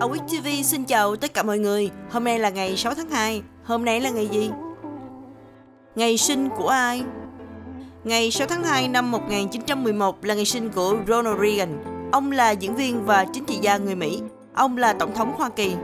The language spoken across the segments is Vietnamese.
Awit TV xin chào tất cả mọi người. Hôm nay là ngày 6 tháng 2. Hôm nay là ngày gì? Ngày sinh của ai? Ngày 6 tháng 2 năm 1911 là ngày sinh của Ronald Reagan. Ông là diễn viên và chính trị gia người Mỹ. Ông là tổng thống Hoa Kỳ.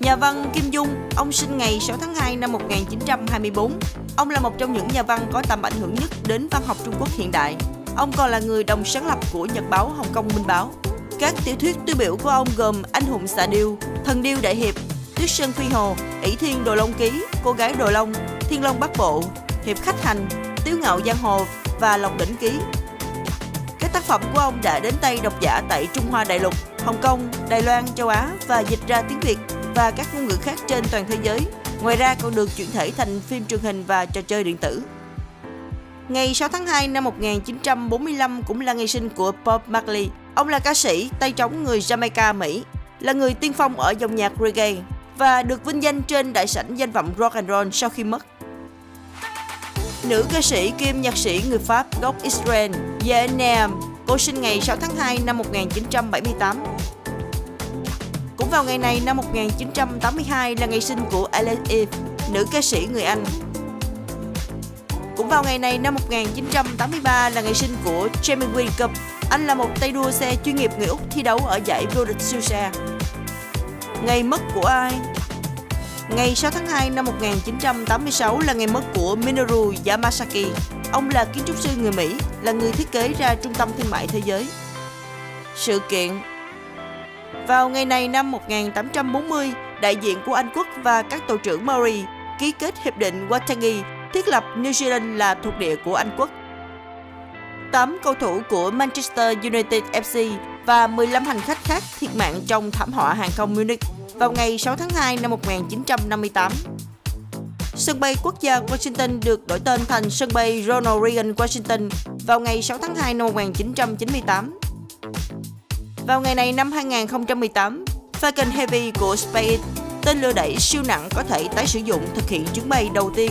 Nhà văn Kim Dung, ông sinh ngày 6 tháng 2 năm 1924. Ông là một trong những nhà văn có tầm ảnh hưởng nhất đến văn học Trung Quốc hiện đại. Ông còn là người đồng sáng lập của nhật báo Hồng Kông Minh Báo. Các tiểu thuyết tiêu biểu của ông gồm Anh hùng xạ điêu, Thần điêu đại hiệp, Tuyết sơn phi hồ, ỷ thiên đồ long ký, Cô gái đồ long, Thiên long bắc bộ, Hiệp khách hành, Tiếu ngạo giang hồ và Lộc đỉnh ký. Các tác phẩm của ông đã đến tay độc giả tại Trung Hoa đại lục, Hồng Kông, Đài Loan, châu Á và dịch ra tiếng Việt và các ngôn ngữ khác trên toàn thế giới. Ngoài ra còn được chuyển thể thành phim truyền hình và trò chơi điện tử. Ngày 6 tháng 2 năm 1945 cũng là ngày sinh của Bob Marley. Ông là ca sĩ tay trống người Jamaica, Mỹ, là người tiên phong ở dòng nhạc reggae và được vinh danh trên đại sảnh danh vọng rock and roll sau khi mất. Nữ ca sĩ kiêm nhạc sĩ người Pháp gốc Israel Yenem, cô sinh ngày 6 tháng 2 năm 1978. Cũng vào ngày này năm 1982 là ngày sinh của Alice Eve, nữ ca sĩ người Anh. Cũng vào ngày này năm 1983 là ngày sinh của Jamie Whitcomb. Anh là một tay đua xe chuyên nghiệp người Úc thi đấu ở giải vô địch siêu xe. Ngày mất của ai? Ngày 6 tháng 2 năm 1986 là ngày mất của Minoru Yamasaki. Ông là kiến trúc sư người Mỹ, là người thiết kế ra trung tâm thương mại thế giới. Sự kiện Vào ngày này năm 1840, đại diện của Anh quốc và các tổ trưởng Maori ký kết hiệp định Waitangi thiết lập New Zealand là thuộc địa của Anh quốc. 8 cầu thủ của Manchester United FC và 15 hành khách khác thiệt mạng trong thảm họa hàng không Munich vào ngày 6 tháng 2 năm 1958. Sân bay quốc gia Washington được đổi tên thành sân bay Ronald Reagan Washington vào ngày 6 tháng 2 năm 1998. Vào ngày này năm 2018, Falcon Heavy của SpaceX, tên lửa đẩy siêu nặng có thể tái sử dụng thực hiện chuyến bay đầu tiên